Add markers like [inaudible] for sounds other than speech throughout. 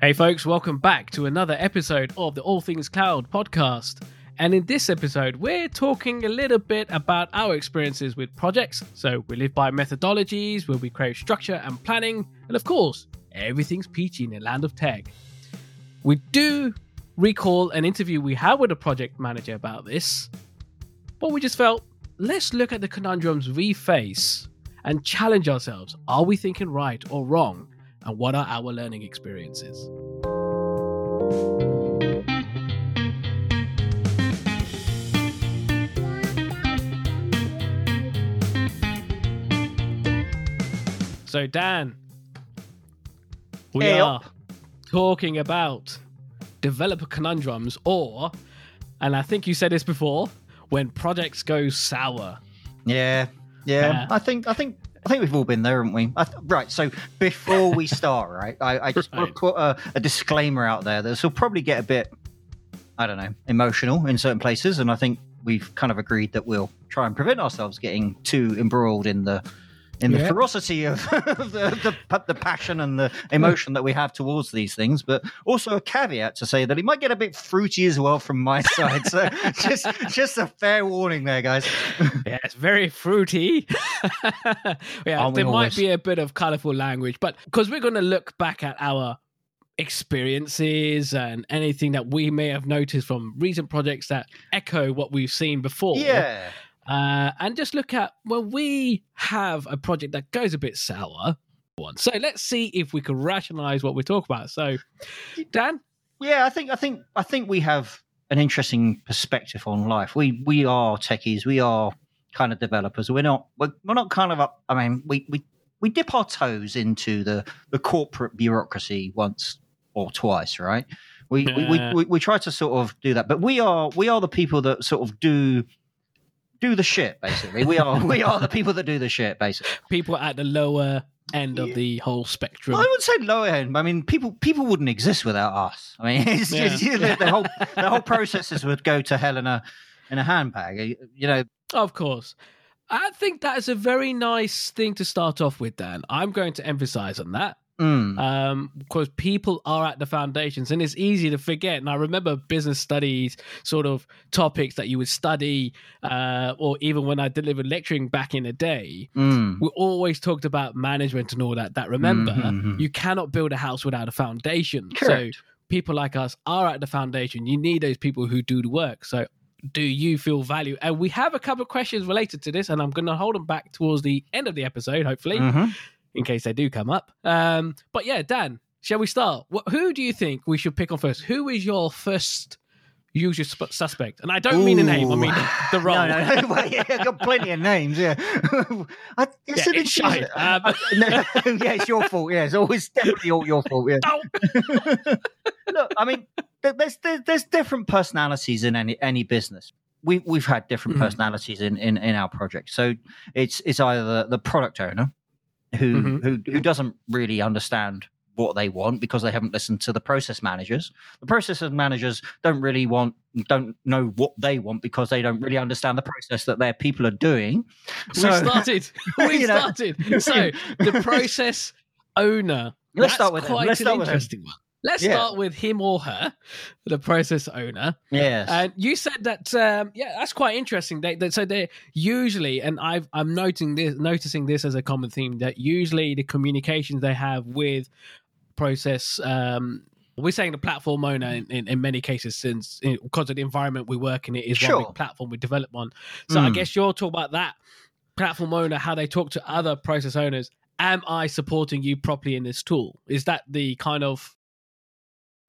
Hey, folks, welcome back to another episode of the All Things Cloud podcast. And in this episode, we're talking a little bit about our experiences with projects. So, we live by methodologies where we create structure and planning. And of course, everything's peachy in the land of tech. We do recall an interview we had with a project manager about this, but we just felt let's look at the conundrums we face and challenge ourselves. Are we thinking right or wrong? And what are our learning experiences? So, Dan, we Hey, are talking about developer conundrums, or, and I think you said this before, when projects go sour. Yeah, yeah. Uh, I think I think I think we've all been there, haven't we? I right. So before we start, [laughs] right, I, I just want Right. to put a, a disclaimer out there. That this will probably get a bit, I don't know, emotional in certain places, and I think we've kind of agreed that we'll try and prevent ourselves getting too embroiled in the. In the Yeah. ferocity of [laughs] the, the the passion and the emotion that we have towards these things, but also a caveat to say that it might get a bit fruity as well from my [laughs] side. So just just a fair warning there, guys. Yeah, it's very fruity. [laughs] yeah, Aren't there might be a bit of colorful language, but because we're going to look back at our experiences and anything that we may have noticed from recent projects that echo what we've seen before. Yeah. Uh, and just look at when we have a project that goes a bit sour. One. So let's see if we can rationalize what we talk about. So, Dan, Yeah, I think I think I think we have an interesting perspective on life. We we are techies. We are kind of developers. We're not we're, we're not kind of up. I mean, we we we dip our toes into the the corporate bureaucracy once or twice, right? We, we, Yeah. we, we we try to sort of do that, but we are we are the people that sort of do do the shit. Basically, we are we are the people that do the shit. Basically, people at the lower end of Yeah. the whole spectrum. I would say lower end. I mean, people people wouldn't exist without us. I mean, [laughs] it's Yeah. just the, the whole the whole processes would go to hell in a in a handbag. Eh, you know, Of course. I think that is a very nice thing to start off with, Dan. I'm going to emphasize on that mm, um, because people are at the foundations and it's easy to forget. And I remember business studies sort of topics that you would study, uh, or even when I delivered lecturing back in the day, mm, we always talked about management and all that. That remember, Mhm. you cannot build a house without a foundation. Correct. So people like us are at the foundation. You need those people who do the work. So do you feel value? And we have a couple of questions related to this, and I'm going to hold them back towards the end of the episode, hopefully, mhm. In case they do come up. Um, but yeah, Dan, shall we start? What, who do you think we should pick on first? Who is your first usual sp- suspect? And I don't mean a name. I mean the, Ooh. role. No, no, no. [laughs] Well, yeah, I've got plenty of names. Yeah, [laughs] I, it's Yeah, it's shite. Um, [laughs] no, yeah, it's your fault. Yeah, it's always definitely all your fault. Yeah. Look, I mean, there's there's, different personalities in any any business. We we've had different Mhm. personalities in, in in our project. So it's it's either the, the product owner who Mhm. who who doesn't really understand what they want because they haven't listened to the process managers. The process managers don't really want don't know what they want because they don't really understand the process that their people are doing. we started. [laughs] We You know. started. So [laughs] the process owner. Let's start with him. quite Let's an start with him. one. Let's Yeah. start with him or her, the process owner. Yes. And you said that, um, yeah, that's quite interesting. They, they, so they usually, and I've, I'm noting this, noticing this as a common theme that usually the communications they have with process, um, we're saying the platform owner in, in, in many cases, since because of the environment we work in, it is one Sure. big platform we develop on. So I Mm. guess you're talking about that platform owner, how they talk to other process owners. Am I supporting you properly in this tool? Is that the kind of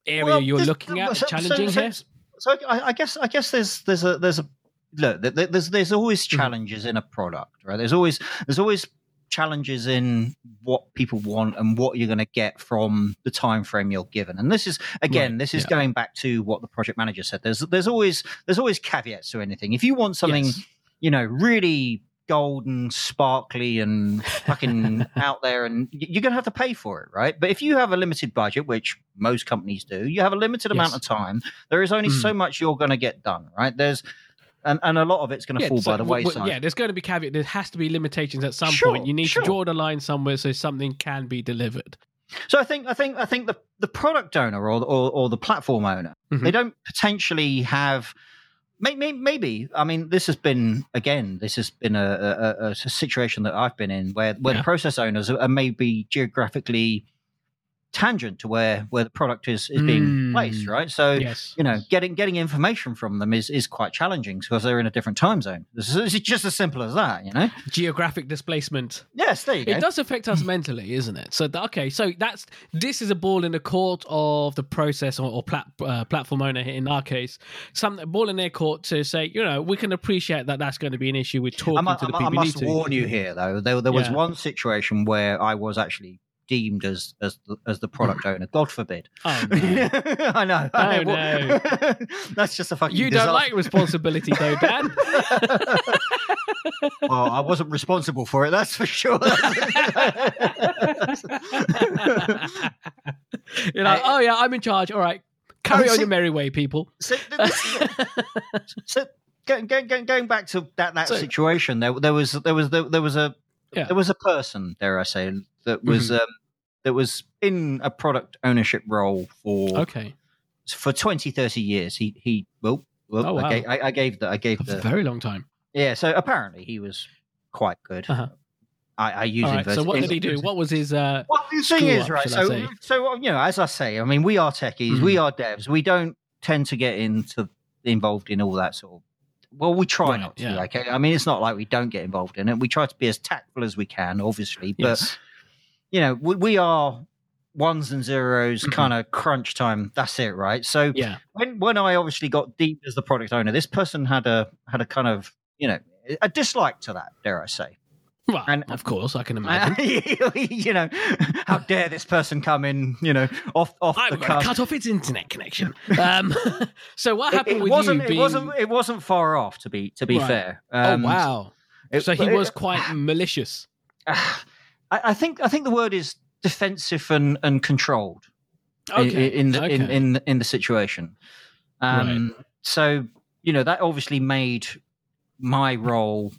area Well, you're looking at, so- so- challenging so- here? So I, I guess I guess there's there's a there's a look there's there's always Mhm. challenges in a product, right? There's always there's always challenges in what people want and what you're going to get from the time frame you're given. And this is again, Right, this is yeah. going back to what the project manager said. There's there's always there's always caveats to anything. If you want something, Yes. you know, really golden, sparkly, and fucking [laughs] out there, and you're going to have to pay for it, right? But if you have a limited budget, which most companies do, you have a limited amount of time. There is only Mm. so much you're going to get done, right? There's and, and a lot of it's going to Yeah, fall so by the w- wayside. yeah, there's going to be caveat. There has to be limitations at some Sure, point. You need sure. to draw the line somewhere so something can be delivered. So I think I think I think the the product owner or or, or the platform owner Mhm. they don't potentially have. Maybe, maybe I mean this has been again this has been a, a, a situation that I've been in where where Yeah. the process owners are maybe geographically tangent to where where the product is is being Mm. placed right so yes. you know getting getting information from them is is quite challenging because they're in a different time zone is it's just as simple as that you know Geographic displacement. yes there you go It does affect us mentally, isn't it? So okay, so that's this is a ball in the court of the process or, or plat, uh, platform owner in our case. Some ball in their court to say, you know, we can appreciate that that's going to be an issue with talking I, to the I mu- people. I must warn you here, though. There, there was Yeah. one situation where I was actually deemed as as the, as the product [laughs] owner. God forbid. Oh, no. [laughs] I know. I Oh, know. [laughs] That's just a fucking. You don't like responsibility, though, Dan. well, I wasn't responsible for it. That's for sure. You're like, oh yeah, I'm in charge. All right, carry Oh, on your merry way, people. so, this- so going, going, going- going back to that that So- situation, there there was there was there, there was a Yeah. there was a person, dare I say, that was Mm-hmm. um, that was in a product ownership role for Okay, for 20, 30 years. He he well, well Oh, wow. I, gave, I, I gave the I gave That's a the very long time. yeah. So apparently he was quite good. Uh-huh. I, I use right. So what did he do? What was his? uh Well, the thing is, up, right? So, so you know, as I say, I mean, we are techies, Mm. we are devs. We don't tend to get into involved in all that sort of. Well, we try Right, not to. yeah. Okay, I mean, it's not like we don't get involved in it. We try to be as tactful as we can, obviously, but Yes. You know, we, we are ones and 0s Mhm. kind of crunch time. That's it, right? So Yeah. when when I obviously got deep as the product owner, this person had a had a kind of you know a dislike to that, dare I say? Well, And- of course, I can [laughs] imagine. you know, how dare this person come in? You know, off off the I'm to cuff. cut off its internet connection. Um, [laughs] so what happened it with wasn't. you being? It wasn't. It wasn't far off. To be to be Right. fair. oh Um, wow! it- so he it- was [sighs] quite malicious. [sighs] [laughs] I, I think. I think the word is defensive and, and controlled. Okay. i- in the in, okay. in in the situation. Um, So you know that obviously made my role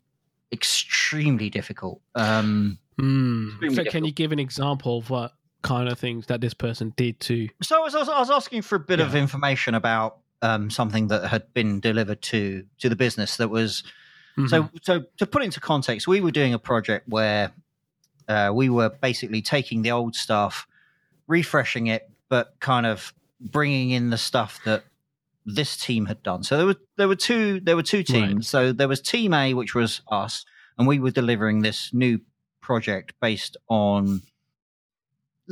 extremely difficult. Um, Hmm. extremely So can you give an example of what kind of things that this person did to? so I was, I was asking for a bit of information about um, something that had been delivered to to the business that was So, Mhm. so to put into context, we were doing a project where uh, we were basically taking the old stuff, refreshing it, but kind of bringing in the stuff that this team had done. So there were there were two there were two teams. Right. So there was Team A, which was us, and we were delivering this new project based on,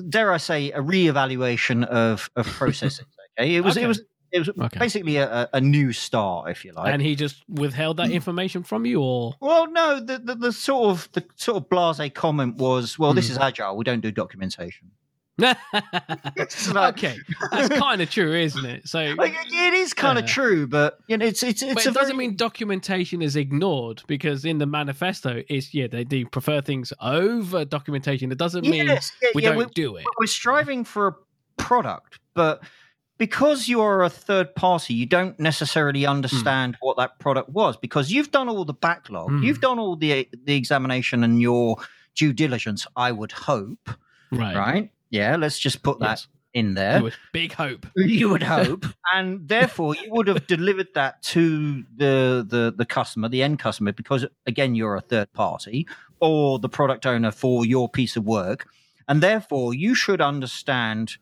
dare I say, a reevaluation of of [laughs] processes. okay, it was Okay. it was it was Okay. basically a, a a new start, if you like. and he just withheld that information from you, or Well, no, the, the, the sort of the sort of blase comment was, well, this Hmm. is agile. We don't do documentation. [laughs] [laughs] like- okay, that's kind of true, isn't it? So, [laughs] Like, it is kind of Yeah. true, but you know, it's it's it's but it doesn't very- mean documentation is ignored because in the manifesto, it's yeah they do prefer things over documentation. It doesn't mean Yes, yeah, we yeah, don't we, do it. we're striving for a product, but because you are a third party, you don't necessarily understand what that product was because you've done all the backlog, Hmm. you've done all the the examination and your due diligence. I would hope, Right. right? Yeah, let's just put that Yes. in there. There big hope. [laughs] you would hope [laughs] and therefore you would have delivered that to the, the the customer the end customer because again you're a third party or the product owner for your piece of work and therefore you should understand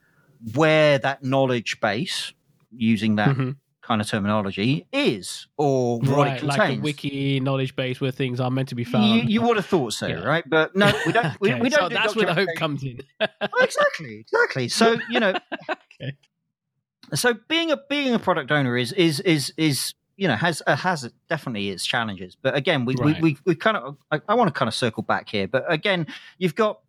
where that knowledge base using that Mhm. kind of terminology is or what Right, it like a wiki knowledge base where things are meant to be found. you, you would have thought so Yeah. right but no we don't we, Okay, we don't so do that's where the hope comes in. [laughs] Exactly, exactly. So you know, [laughs] Okay. so being a being a product owner is is is is you know has uh, has definitely its challenges. But again, we Right. we, we we kind of I, I want to kind of circle back here. But again, you've got.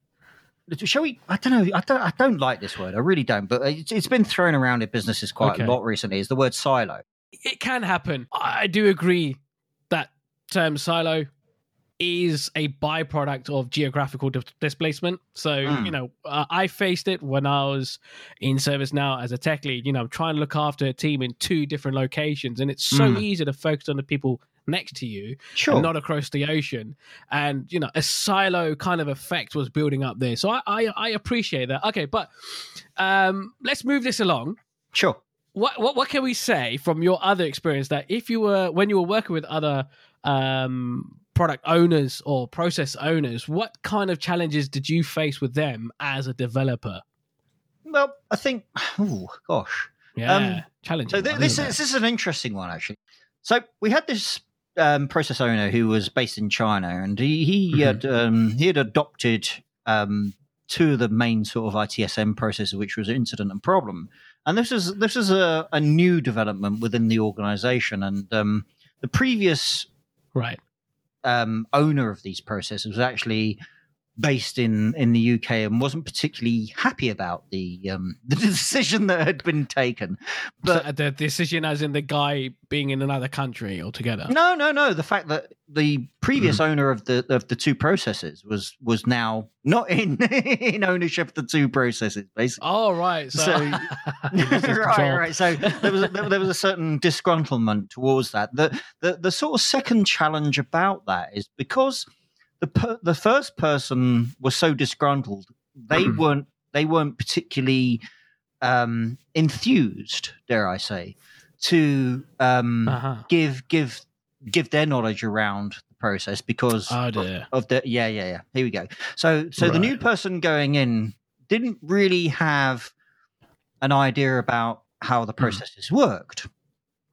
Shall we? I don't know. I don't. I don't like this word. I really don't. But it's, it's been thrown around in businesses quite Okay. a lot recently. Is the word silo? it can happen. I do agree that term silo is a byproduct of geographical dis- displacement. So, Mm. you know, uh, I faced it when I was in ServiceNow as a tech lead. You know, I'm trying to look after a team in two different locations, and it's so Mm. easy to focus on the people next to you Sure. not across the ocean. And you know, a silo kind of effect was building up there. So I I, I appreciate that. Okay, but um, let's move this along. sure. What, what what can we say from your other experience that if you were when you were working with other um, product owners or process owners, what kind of challenges did you face with them as a developer? Well, I think. [sighs] Oh gosh. Yeah, Um, challenging. So th- this is this is an interesting one actually. So we had this um, process owner who was based in China, and he he Mhm. had um, he had adopted um, two of the main sort of ITSM processes, which was incident and problem. And this is this is a, a new development within the organization, and um, the previous right? um, owner of these processes was actually based in in the UK and wasn't particularly happy about the um, [laughs] the decision that had been taken. But So the decision, as in the guy being in another country altogether. no, no, no. The fact that the previous owner of the of the two processes was was now not in [laughs] in ownership of the two processes, basically. Oh right, so, So- He lost [laughs] his right, right. So there was a, there, there was a certain disgruntlement towards that. The, the the sort of second challenge about that is because the per, the first person was so disgruntled, they Mhm. weren't they weren't particularly um, enthused, dare I say, to um, Uh-huh. give give give their knowledge around the process because Oh dear. of the yeah yeah yeah here we go so so the new person going in didn't really have an idea about how Hmm. the processes worked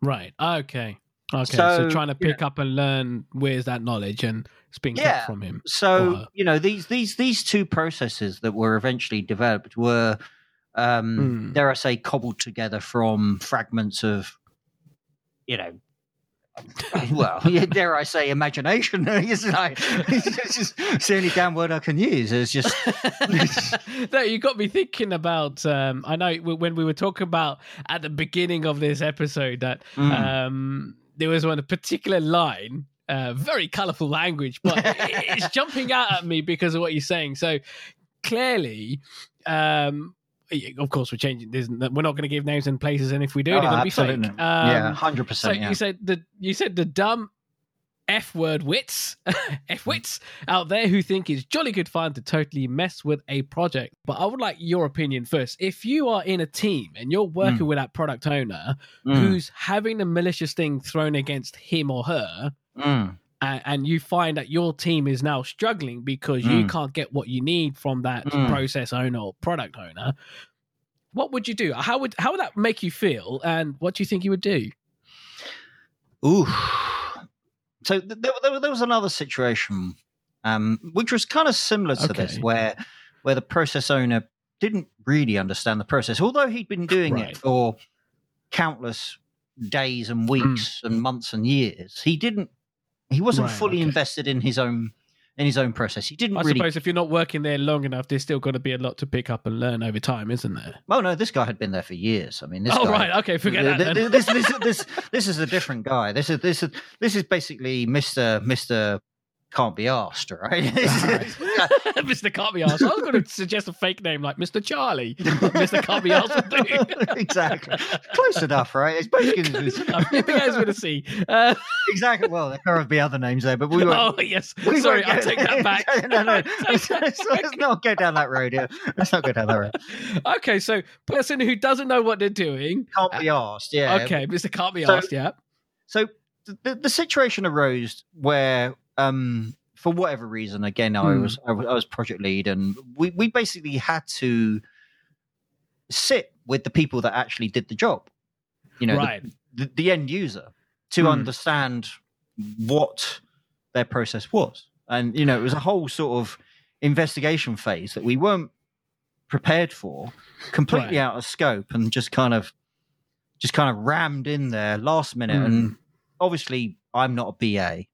Right. Okay. Okay. So, So, trying to pick up and learn where's that knowledge and it's being Yeah. kept from him. so you know these these these two processes that were eventually developed were um Mm. dare i say cobbled together from fragments of you know [laughs] well, [laughs] dare I say, imagination? [laughs] it's like it's just it's the only damn word I can use. It's just no, you got me thinking about. Um, I know when we were talking about at the beginning of this episode that Mm. um, there was one particular line, uh, very colourful language, but [laughs] it's jumping out at me because of what you're saying. So clearly, um, of course, we're changing. We're not going to give names and places, and if we do, Oh, to be fake. yeah, Um, hundred so percent. Yeah. you said the you said the dumb F word wits, [laughs] F wits out there who think it's jolly good fun to totally mess with a project. But I would like your opinion first. If you are in a team and you're working with that product owner Mm, who's having the malicious thing thrown against him or her, mm. and, and you find that your team is now struggling because you Mm. can't get what you need from that Mm. process owner or product owner, what would you do? How would how would that make you feel? And what do you think you would do? Ooh. So there, there, there was another situation, um, which was kind of similar to this, where where the process owner didn't really understand the process, although he'd been doing Right. it for countless days and Hmm. weeks and months and years. He didn't. He wasn't Right, fully okay. invested in his own in his own process. He didn't I really. suppose if you're not working there long enough, there's still going to be a lot to pick up and learn over time, isn't there? Oh no, this guy had been there for years. I mean, this oh guy, right, okay, forget Th- that. th- Then. This, this, this, this is a different guy. This is this is this is basically Mister Mister can't be asked, right? [laughs] Mr. [laughs] Can't be asked. I was going to suggest a fake name like Mr. Charlie. Mr. Can't be asked [laughs] exactly, close enough, right? It's basically Close enough. You guys going to see? Uh, exactly. Well, there could be other names there, but we won't. oh yes, we sorry, I'll take that back. no, no, let's, let's- not go down that road. Yeah, let's not go down that road. Okay, so person who doesn't know what they're doing. Can't be asked. Yeah. Okay, Mr. Can't be So- asked. Yeah. So the, the situation arose where, um, for whatever reason, again, I Hmm. was I was I was project lead, and we we basically had to sit with the people that actually did the job. You know, the- right. the, the end user to Hmm. understand what their process was, and you know, it was a whole sort of investigation phase that we weren't prepared for, completely Right. out of scope, and just kind of just kind of rammed in there last minute. Hmm. And obviously, I'm not a BA,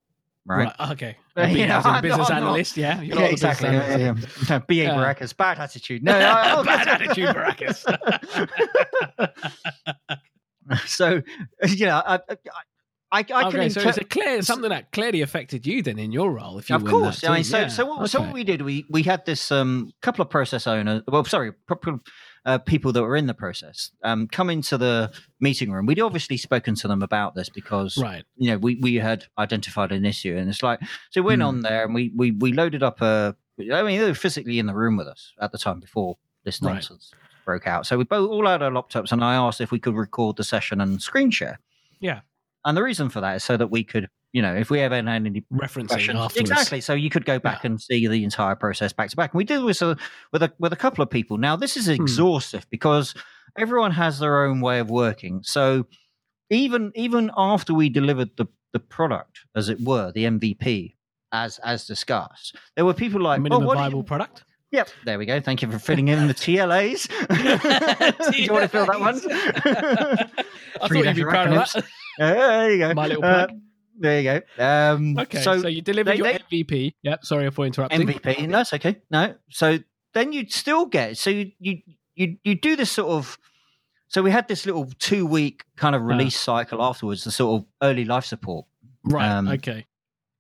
right? Right. Okay. Uh, Being you know, as a [laughs] I'm business not- I'm not- analyst, yeah. You're Yeah, not a exactly. business Yeah, analyst. yeah, yeah. No, BA Yeah. Baracus, bad attitude. No, [laughs] I- I- Bad [laughs] attitude, Baracus. so you know, I, I, I, I can okay, so inter- it's a clear something that clearly affected you then in your role. If you of course. that I mean, so yeah. so what, so what we did, we we had this um couple of process owners. Well, sorry, pro- pro- uh, people that were in the process um, come into the meeting room. We'd obviously spoken to them about this because Right. you know we, we had identified an issue, and it's like so we went Hmm. on there and we, we we loaded up a. I mean, they were physically in the room with us at the time before this Right. nonsense broke out. So we both all had our laptops, and I asked if we could record the session and screen share. Yeah. And the reason for that is so that we could, you know, if we ever had any Referencing afterwards. exactly, so you could go back and see the entire process back to back. And we did this uh, with a with a couple of people. Now this is Hmm. exhaustive because everyone has their own way of working. So even even after we delivered the the product, as it were, the MVP. As as discussed, there were people like, Minimum "Oh, what do you- viable product. Yep, there we go. Thank you for filling in the TLAs. [laughs] [laughs] Do you want to fill that one? [laughs] I thought you'd be proud of that. Uh, there you go. My little Uh, plug. There you go. Um, Okay, so, so, you delivered they- your they- MVP. Yep, sorry for interrupting. MVP. No, it's okay. No, so then you'd still get. So you you you you do this sort of. So we had this little two week kind of release cycle afterwards, the sort of early life support, Right, Um, okay.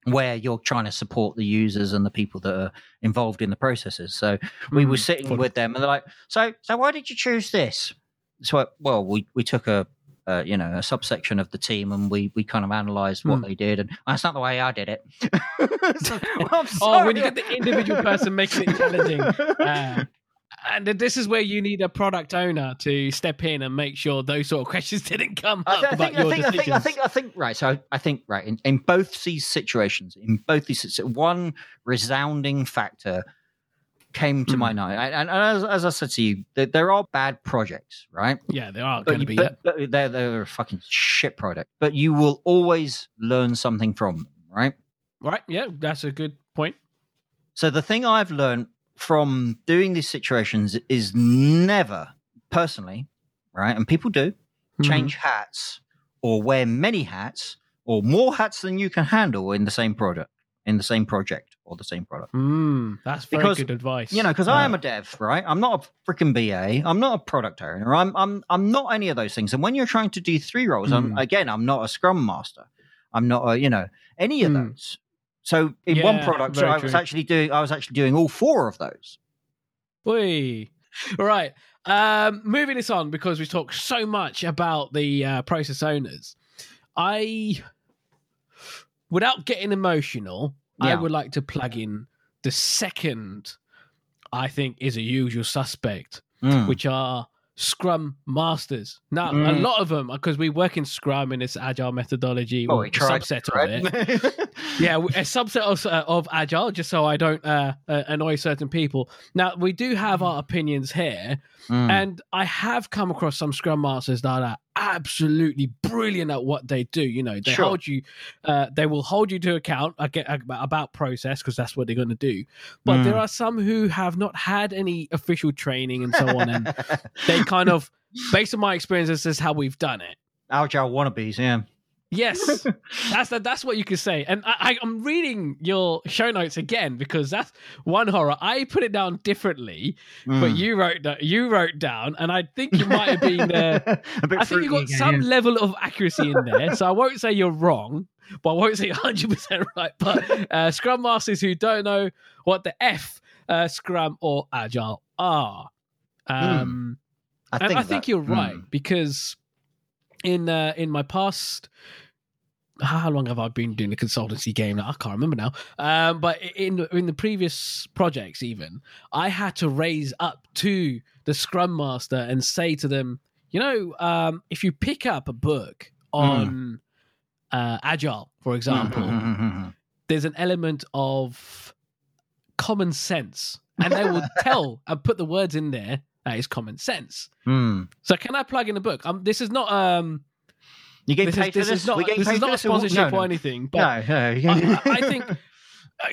where you're trying to support the users and the people that are involved in the processes. So we were Mm, sitting fun. with them and they're like so so why did you choose this so well we we took a uh, you know a subsection of the team and we we kind of analyzed what Hmm. they did and that's not the way i did it [laughs] [laughs] So, well, Oh, when you get the individual person making it challenging. [laughs] Uh, and this is where you need a product owner to step in and make sure those sort of questions didn't come up I about think, I your think, I think, I think, I think, right. So I think, right, in, in both these situations, in both these, one resounding factor came to Hmm. my mind. And, and as, as I said to you, there, there are bad projects, right? yeah, there are going to be. but, but they're they're a fucking shit product. But you will always learn something from them, right? Right, yeah, that's a good point. So the thing I've learned from doing these situations is never personally, right? And people do Mhm. change hats or wear many hats or more hats than you can handle in the same product, in the same project or the same product. Mm, that's very Because, good advice. You know, because I am a dev, right? I'm not a freaking BA. I'm not a product owner. I'm I'm I'm not any of those things. And when you're trying to do three roles, I'm Hmm. again, I'm not a Scrum Master. I'm not a, you know, any of Hmm. those. So in one product, so I was true. actually doing I was actually doing all four of those. Oi. All right. Um, moving this on because we talked so much about the uh, process owners. I, without getting emotional, I would like to plug in the second. I think is a usual suspect, Mm. which are Scrum masters. Now, a Mm. lot of them, because we work in Scrum in this agile methodology, Oh, or we a tried, subset of it [laughs] yeah, a subset of, uh, of agile, just so I don't uh, uh, annoy certain people. Now, we do have our opinions here, Mm. and I have come across some scrum masters that are absolutely brilliant at what they do. You know, they Sure. hold you, uh, they will hold you to account I get about, about process because that's what they're going to do. But Mm. there are some who have not had any official training and so on, and they kind of, [laughs] based on my experience, this is how we've done it. Agile wannabes, yeah. Yes, [laughs] that's the, that's what you could say. And I, I, I'm reading your show notes again because that's one horror. I put it down differently, but Mm. you wrote that you wrote down, and I think you might have been [laughs] there. a I think you got again, some yeah. level of accuracy in there, so I won't say you're wrong, but I won't say 100 percent [laughs] right. But uh, Scrum masters who don't know what the F uh, Scrum or Agile are. Um, I and think, I think you're right mm. because in uh, in my past, how long have I been doing the consultancy game? I can't remember now. Um, but in in the previous projects, even I had to raise up to the Scrum Master and say to them, you know, um, if you pick up a book on uh, Agile, for example, [laughs] there's an element of common sense, and they will [laughs] tell and put the words in there that is common sense. Mm. So can I plug in a book? Um, this is not um, You get this paid is for this is not we getting this paid is not a this or what? sponsorship no, or anything. But no, no. I, I think [laughs] uh,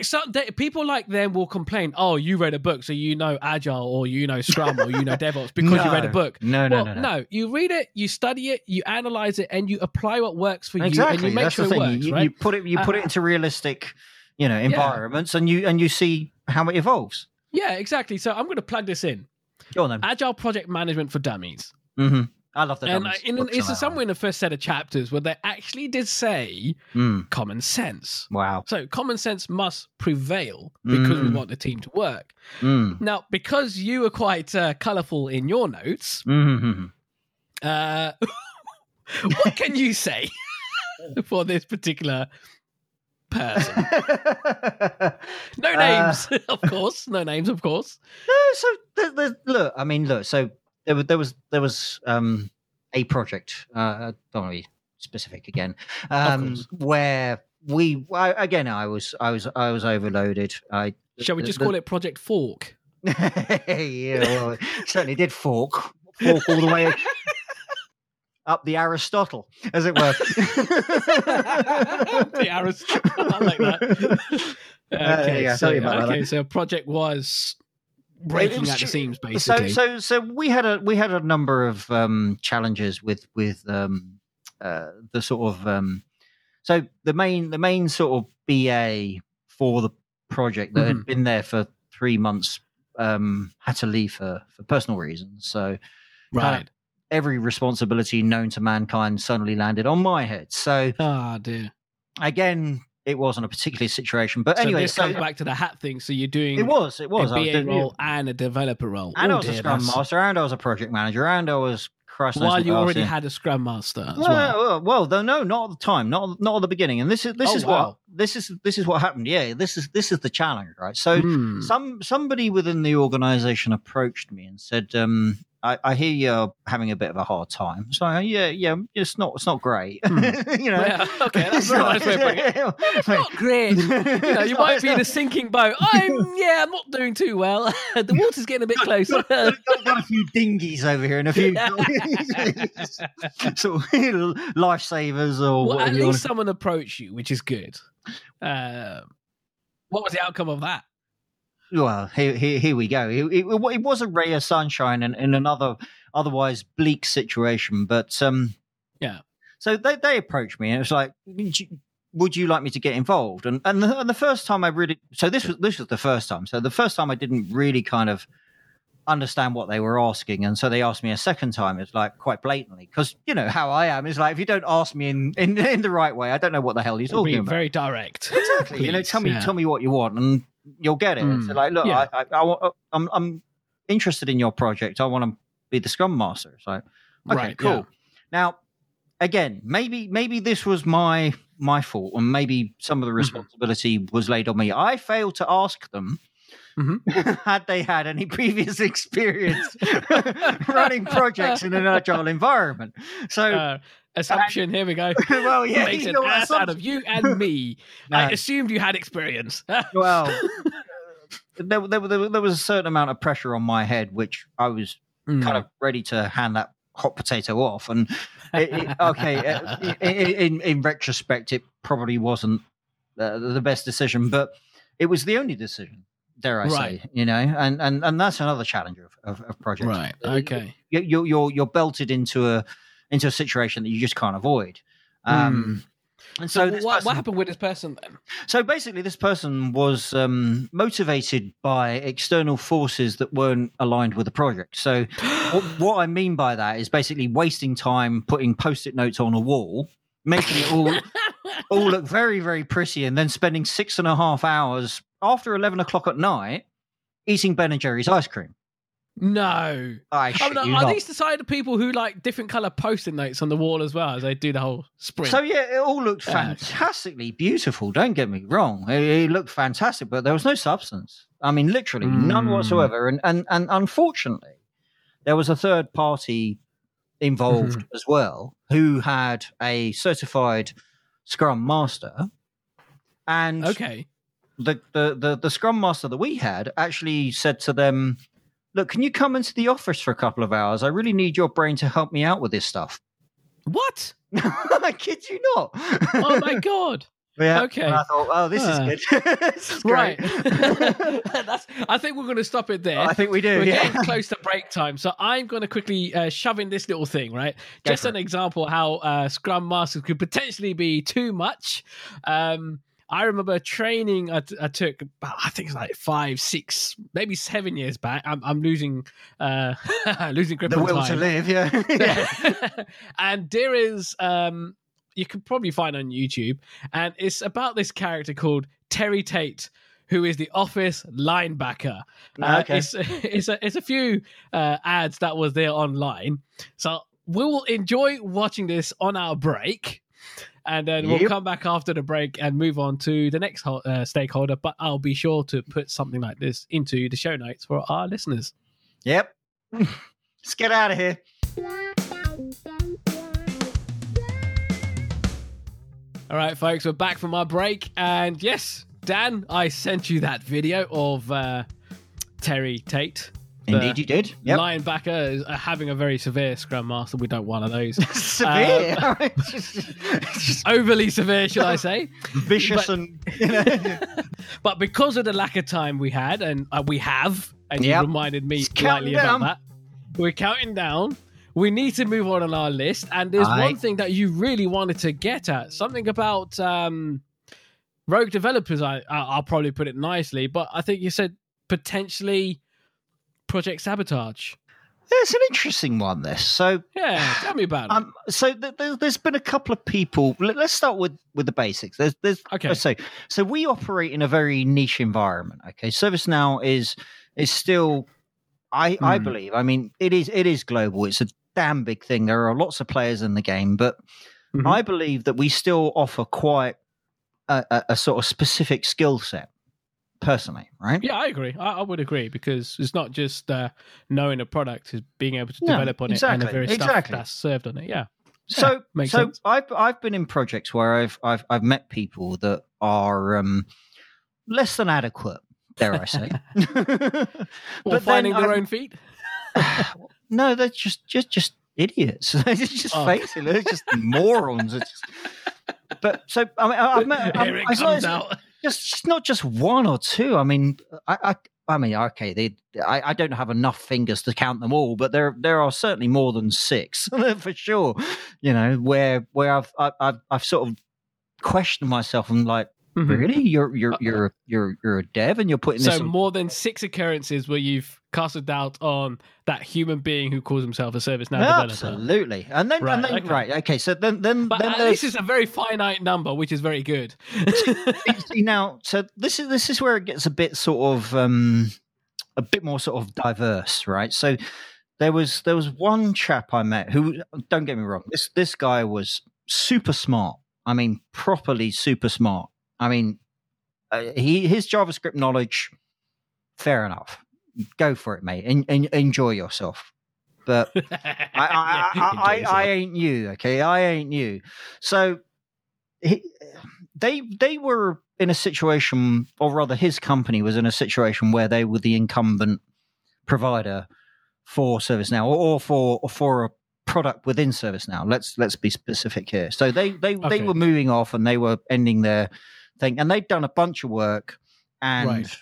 some they, people like them will complain. Oh, you read a book, so you know Agile or you know Scrum or you know [laughs] DevOps because you read a No. book. No, no, well, no, no. You read it, you study it, you analyze it, and you apply what works for Exactly. you, and you make That's sure the it thing. works. you, right? you put it. You put Uh, it into realistic, you know, environments, and you and you see how it evolves. yeah, exactly. So I'm going to plug this in. Go on then. Agile project management for dummies. hmm I love the And. I, in, it's somewhere in the first set of chapters where they actually did say. Mm, common sense. wow. So common sense must prevail because we Mm. want the team to work. Mm, Now, because you were quite uh, colourful in your notes, mm, uh, [laughs] what can you say [laughs] for this particular person? [laughs] No Uh, names, of course. No names, of course. No, so look, I mean, look, so there was there was there was um, a project. Uh, I don't want to be specific again, um, where we I, again I was I was I was overloaded. I Shall we just call it Project Fork? [laughs] yeah, well, it certainly did fork fork all the way [laughs] up the Aristotle, as it were. [laughs] the Aristotle. I like that. Okay, you go. so, Tell you about that. okay, so project was breaking at the seams, basically. So, so, so we had a we had a number of um, challenges with with um, uh, the sort of um, so the main the main sort of BA for the project that Mhm. had been there for three months um, had to leave for for personal reasons. So right. every responsibility known to mankind suddenly landed on my head. So Ah, dear. again, it wasn't a particular situation, but anyway, so this so comes back to the hat thing. So you're doing it was it was a BA role and a developer role. and Oh, I was a scrum that's- master, and I was a project manager, and I was Christ While you already had a scrum master as well, well. well, well, though, no, not at the time, not not at the beginning. And this is this Oh, is wow. what this is this is what happened. Yeah, this is this is the challenge, right? So Hmm. some somebody within the organization approached me and said, um, I, "I hear you're having a bit of a hard time." So I, yeah, yeah, it's not it's not great, Hmm. [laughs] you know. Yeah, okay, that's a nice way of putting it. [laughs] It's not great. [laughs] You, know, you might be in a sinking boat. I'm yeah, I'm not doing too well. the water's getting a bit closer. got, got a few dinghies over here and a few sort of lifesavers or well, at whatever you least someone approached you, which is good. Uh, what was the outcome of that? Well, here, here, here we go. It, it, it was a ray of sunshine in, in another otherwise bleak situation, but um, Yeah. So they they approached me and it was like, "Would you- like me to get involved? And and the, and the first time I really so this was this was the first time. So the first time I didn't really kind of understand what they were asking, and so they asked me a second time. It's like quite blatantly because you know how I am. It's like if you don't ask me in in, in the right way, I don't know what the hell you're It'll talking about. very direct. Exactly. you know, tell me, yeah. tell me what you want, and you'll get it. Mm, So like, look, yeah. I, I, I, want- I'm, I'm interested in your project. I want to be the scrum master. So, okay, Right, cool. yeah. Now, again, maybe, maybe this was my my fault, and maybe some of the Mhm. responsibility was laid on me. I failed to ask them. Mhm. [laughs] had they had any previous [laughs] experience [laughs] running projects in an agile environment? So, Uh, assumption. Here we go. [laughs] well, yeah, Makes you an ass out of you and me. [laughs] I assumed you had experience. [laughs] well, there, there, there, there was a certain amount of pressure on my head, which I was Hmm. kind of ready to hand that hot potato off. And it, it, okay, uh, in, in, in retrospect, it probably wasn't uh, the best decision, but it was the only decision. Dare I Right. say, you know, and and and that's another challenge of, of, of projects. right. Uh, Okay. you're you're you're belted into a into a situation that you just can't avoid. Um, And so, So, what, person- what happened with this person then? so basically, this person was um, motivated by external forces that weren't aligned with the project. So, [gasps] what, what I mean by that is basically wasting time putting post-it notes on a wall, making it all [laughs] all look very, very pretty, and then spending six and a half hours after eleven o'clock at night eating Ben and Jerry's ice cream. No. I shit no, are not. these the side of people who like different color post-it notes on the wall as well as they do the whole sprint? So yeah, it all looked fantastically beautiful. Don't get me wrong; it, it looked fantastic, but there was no substance. I mean, literally none Mm. whatsoever. And and and unfortunately, there was a third party involved Mm-hmm. as well who had a certified Scrum Master, and okay. the, the the the Scrum Master that we had actually said to them. Look, can you come into the office for a couple of hours? I really need your brain to help me out with this stuff. [laughs] What? I kid you not. Oh my god. [laughs] Yeah. Okay. And I thought, oh, this Ah. is good. this is [laughs] Right. great. That's, I think we're going to stop it there. I think we do. We're yeah. getting close to break time, so I'm going to quickly uh, shove in this little thing, right? Go Just an example how uh, Scrum Masters could potentially be too much. Um, I remember training I, t- I took, I think it's like five, six, maybe seven years back. I'm, I'm losing, uh, [laughs] losing grip The will time. to live, yeah. [laughs] [laughs] yeah. and there is, um, you can probably find on YouTube, and it's about this character called Terry Tate. Who is the office linebacker? Uh, Okay. It's it's a it's a few uh, ads that was there online, so we will enjoy watching this on our break, and then we'll come back after the break and move on to the next uh, stakeholder. But I'll be sure to put something like this into the show notes for our listeners. Yep. [laughs] Let's get out of here. All right, folks, we're back from our break, and yes, Dan, I sent you that video of uh, Terry Tate. Indeed, you did. Yep. Linebacker is uh, having a very severe scrum master. We don't want one of those. [laughs] Severe. [laughs] [laughs] Um, Overly severe, should I say? vicious but- and you know. But because of the lack of time we had, and uh, we have, and you reminded me It's slightly about that, we're counting down. We need to move on on our list, and there's Aye. one thing that you really wanted to get at something about um, rogue developers. I I'll probably put it nicely, but I think you said potentially project sabotage. it's an interesting one. This so Yeah, tell me about it. um so th- there, there's been a couple of people. Let, let's start with with the basics. There's there's Okay. So so we operate in a very niche environment. Okay, ServiceNow is is still. I, I Hmm. believe. I mean, it is it is global. It's a damn big thing. There are lots of players in the game, but Mhm. I believe that we still offer quite a, a, a sort of specific skill set. Personally, right? Yeah, I agree. I, I would agree because it's not just uh, knowing a product; is being able to Yeah, develop on it and exactly, the very stuff exactly. that's served on it. Yeah. So, makes so sense. I've I've been in projects where I've I've I've met people that are um, less than adequate, dare I say? [laughs] [laughs] Or finding their I've- own feet. [sighs] no, they're just just just idiots. [laughs] They're just Oh. face it, they're just morons. It's just, but so I mean, I've met. Here it I- I saw comes out. Just, not just one or two. I mean, I. I I mean, okay, they, I, I don't have enough fingers to count them all, but there there are certainly more than six [laughs] for sure. You know, where where I've I- I've I've sort of questioned myself and like, Mhm. really, you're you're you're you're you're a dev and you're putting So this. on- more than six occurrences where you've casted doubt on that human being who calls himself a ServiceNow developer. Absolutely, and then Right, and then okay. right, okay. So then then But then least it's a very finite number, which is very good. [laughs] see now. So this is this is where it gets a bit sort of um a bit more sort of diverse, right? So there was there was one chap I met who don't get me wrong, this this guy was super smart. I mean, properly super smart. I mean, uh, he his JavaScript knowledge, fair enough. Go for it, mate. En- en- enjoy yourself. But [laughs] I, I, I, I, I ain't you, okay? I ain't you. So he, they they were in a situation, or rather, his company was in a situation where they were the incumbent provider for ServiceNow, or, or for or for a product within ServiceNow. Let's let's be specific here. So they they Okay. they were moving off and they were ending their thing, and they'd done a bunch of work, and Right.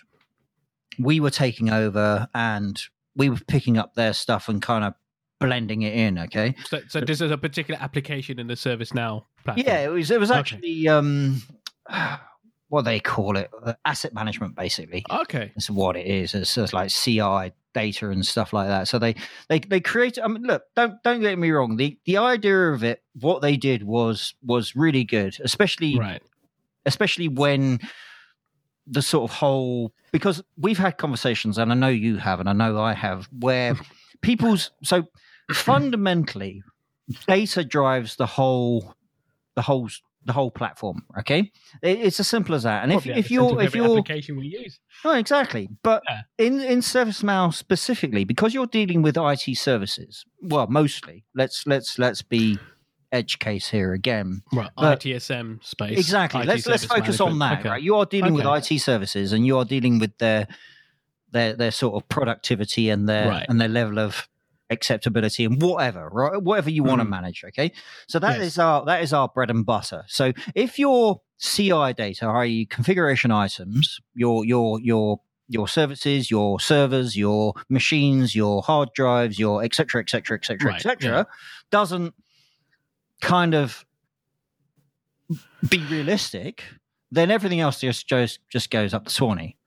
we were taking over and we were picking up their stuff and kind of blending it in. Okay. so, so this is a particular application in the ServiceNow platform. Yeah, it was. It was Okay. actually um, [sighs] what they call it, uh, asset management, basically. Okay. That's what it is. It's just like CI data and stuff like that. So they they they created. I mean, look, don't don't get me wrong. The the idea of it, what they did was was really good, especially Right. Especially when the sort of whole because we've had conversations and I know you have and I know I have where [laughs] people's so fundamentally data drives the whole the whole the whole platform okay it's as simple as that and if, Probably at if you're if you're application we use. oh exactly but Yeah. in in ServiceNow specifically because you're dealing with IT services well mostly let's let's let's be edge case here again Right. But- ITSM space. Exactly. IT let's let's focus on that. Okay. Right? You are dealing Okay. with IT services, and you are dealing with their their their sort of productivity and their Right. and their level of acceptability and whatever, right? Whatever you want to mm. manage. Okay. So that Yes. is our that is our bread and butter. So if your CI data, i.e., configuration items, your your your your services, your servers, your machines, your hard drives, your et cetera, et cetera, et cetera, Right, et cetera, doesn't kind of be realistic, then everything else just just just goes up the Swanee.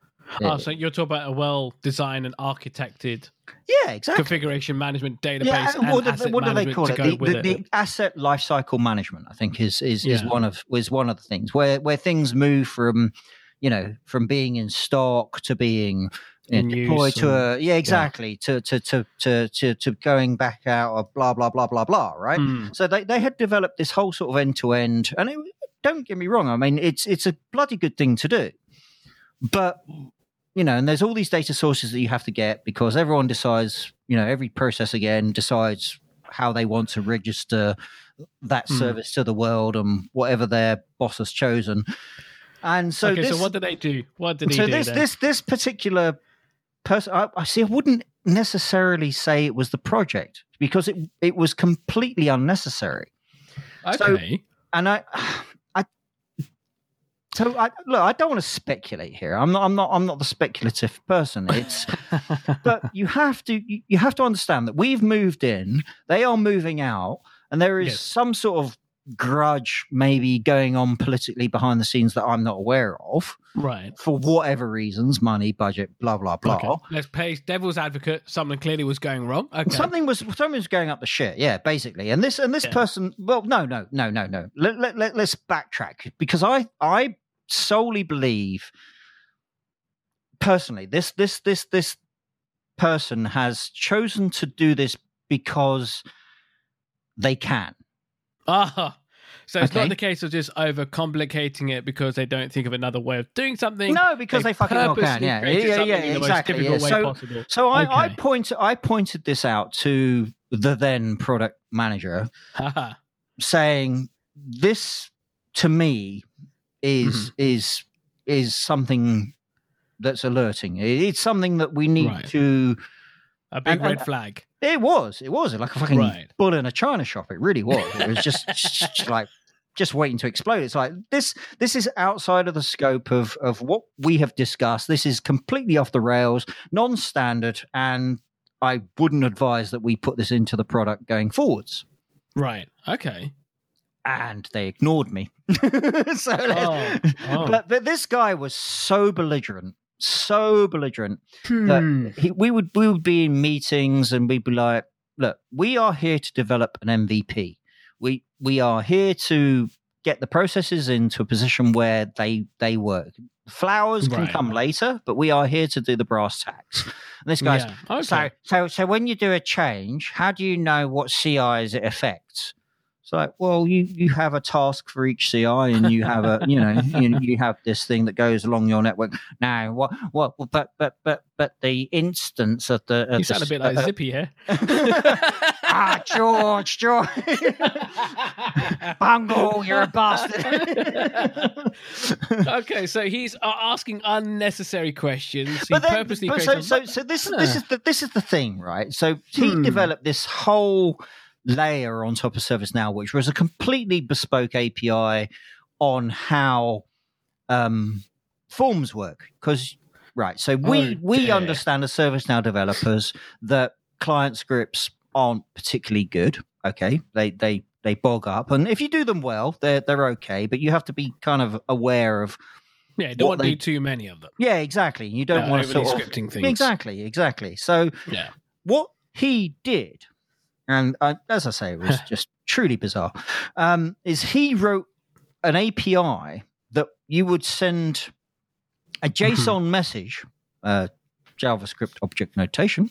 Oh, so you're talking about a well-designed and architected Yeah, exactly. configuration management database Yeah, and what, do- asset what do they management call to it? go The, with the, it. the asset lifecycle management, I think, is is, is one of is one of the things where where things move from, you know, from being in stock to being In to a yeah exactly to, to to to to to going back out of blah blah blah blah blah right. Hmm. So they, they had developed this whole sort of end to end, and it, don't get me wrong. I mean, it's it's a bloody good thing to do, but you know, and there's all these data sources that you have to get because everyone decides, you know, every process again decides how they want to register that Hmm. service to the world and whatever their boss has chosen. And so okay, this, so what did they do? What did he so do this then? this this particular person, I, I see. I wouldn't necessarily say it was the project because it it was completely unnecessary. so- okay. And I, [sighs] I, so I look. I don't want to speculate here. I'm not. I'm not. I'm not the speculative person. It's [laughs] but you have to you- you have to understand that we've moved in they are moving out and there is Yes. some sort of grudge maybe going on politically behind the scenes that i'm not aware of right. for whatever reasons money budget blah blah blah Okay. Let's play devil's advocate. Something clearly was going wrong. Okay. Something was something was going up the shit, yeah, basically. And this and this Yeah. person, well, no, no, no, no, no. Let, let, let, let's backtrack because I I solely believe personally this this this this person has chosen to do this because they can. Ah. So it's Okay. not the case of just overcomplicating it because they don't think of another way of doing something. No, because they, fucking well can. Yeah, yeah, yeah, the exactly. yeah. So, so I, I point I pointed this out to the then product manager saying this to me is Mm-hmm. is is something that's alerting. It's something that we need Right. to. A big And- and- red flag. It was. It was like a fucking Right. bull in a china shop. It really was. It was just, [laughs] just like just waiting to explode. It's like this. This is outside of the scope of of what we have discussed. This is completely off the rails, non-standard, and I wouldn't advise that we put this into the product going forwards. Right. Okay. and they ignored me. [laughs] so, Oh, oh. But, but this guy was so belligerent, so belligerent Hmm. that he, we would we would be in meetings and we'd be like, "Look, we are here to develop an MVP. We we are here to get the processes into a position where they they work. Flowers can Right. come later, but we are here to do the brass tacks." And this guy's yeah. Okay. so, so, so when you do a change, how do you know what CIs it affects? It's like, well, you, you have a task for each CI, and you have a, you know, you, you have this thing that goes along your network. Now, what, what, but, but, but, but the instance of the, of you the sound a s- bit like uh, Zippy here. [laughs] ah, George, George, [laughs] Bungle, you're a bastard. [laughs] okay, so he's uh, asking unnecessary questions. He then, purposely but so, so, so this this is the this is the thing, right? So he Hmm. developed this whole layer on top of ServiceNow, which was a completely bespoke API on how um, forms work. Because right, so we we understand as ServiceNow developers that client scripts aren't particularly good. Okay, they they they bog up, and if you do them well, they're they're okay. But you have to be kind of aware of yeah, don't want to they- do too many of them. yeah, exactly. You don't Yeah, want to sort of scripting things. Exactly, exactly. So Yeah. what he did, and uh, as I say, it was [laughs] just truly bizarre, um, is he wrote an API that you would send a Mm-hmm. JSON message, uh, JavaScript object notation.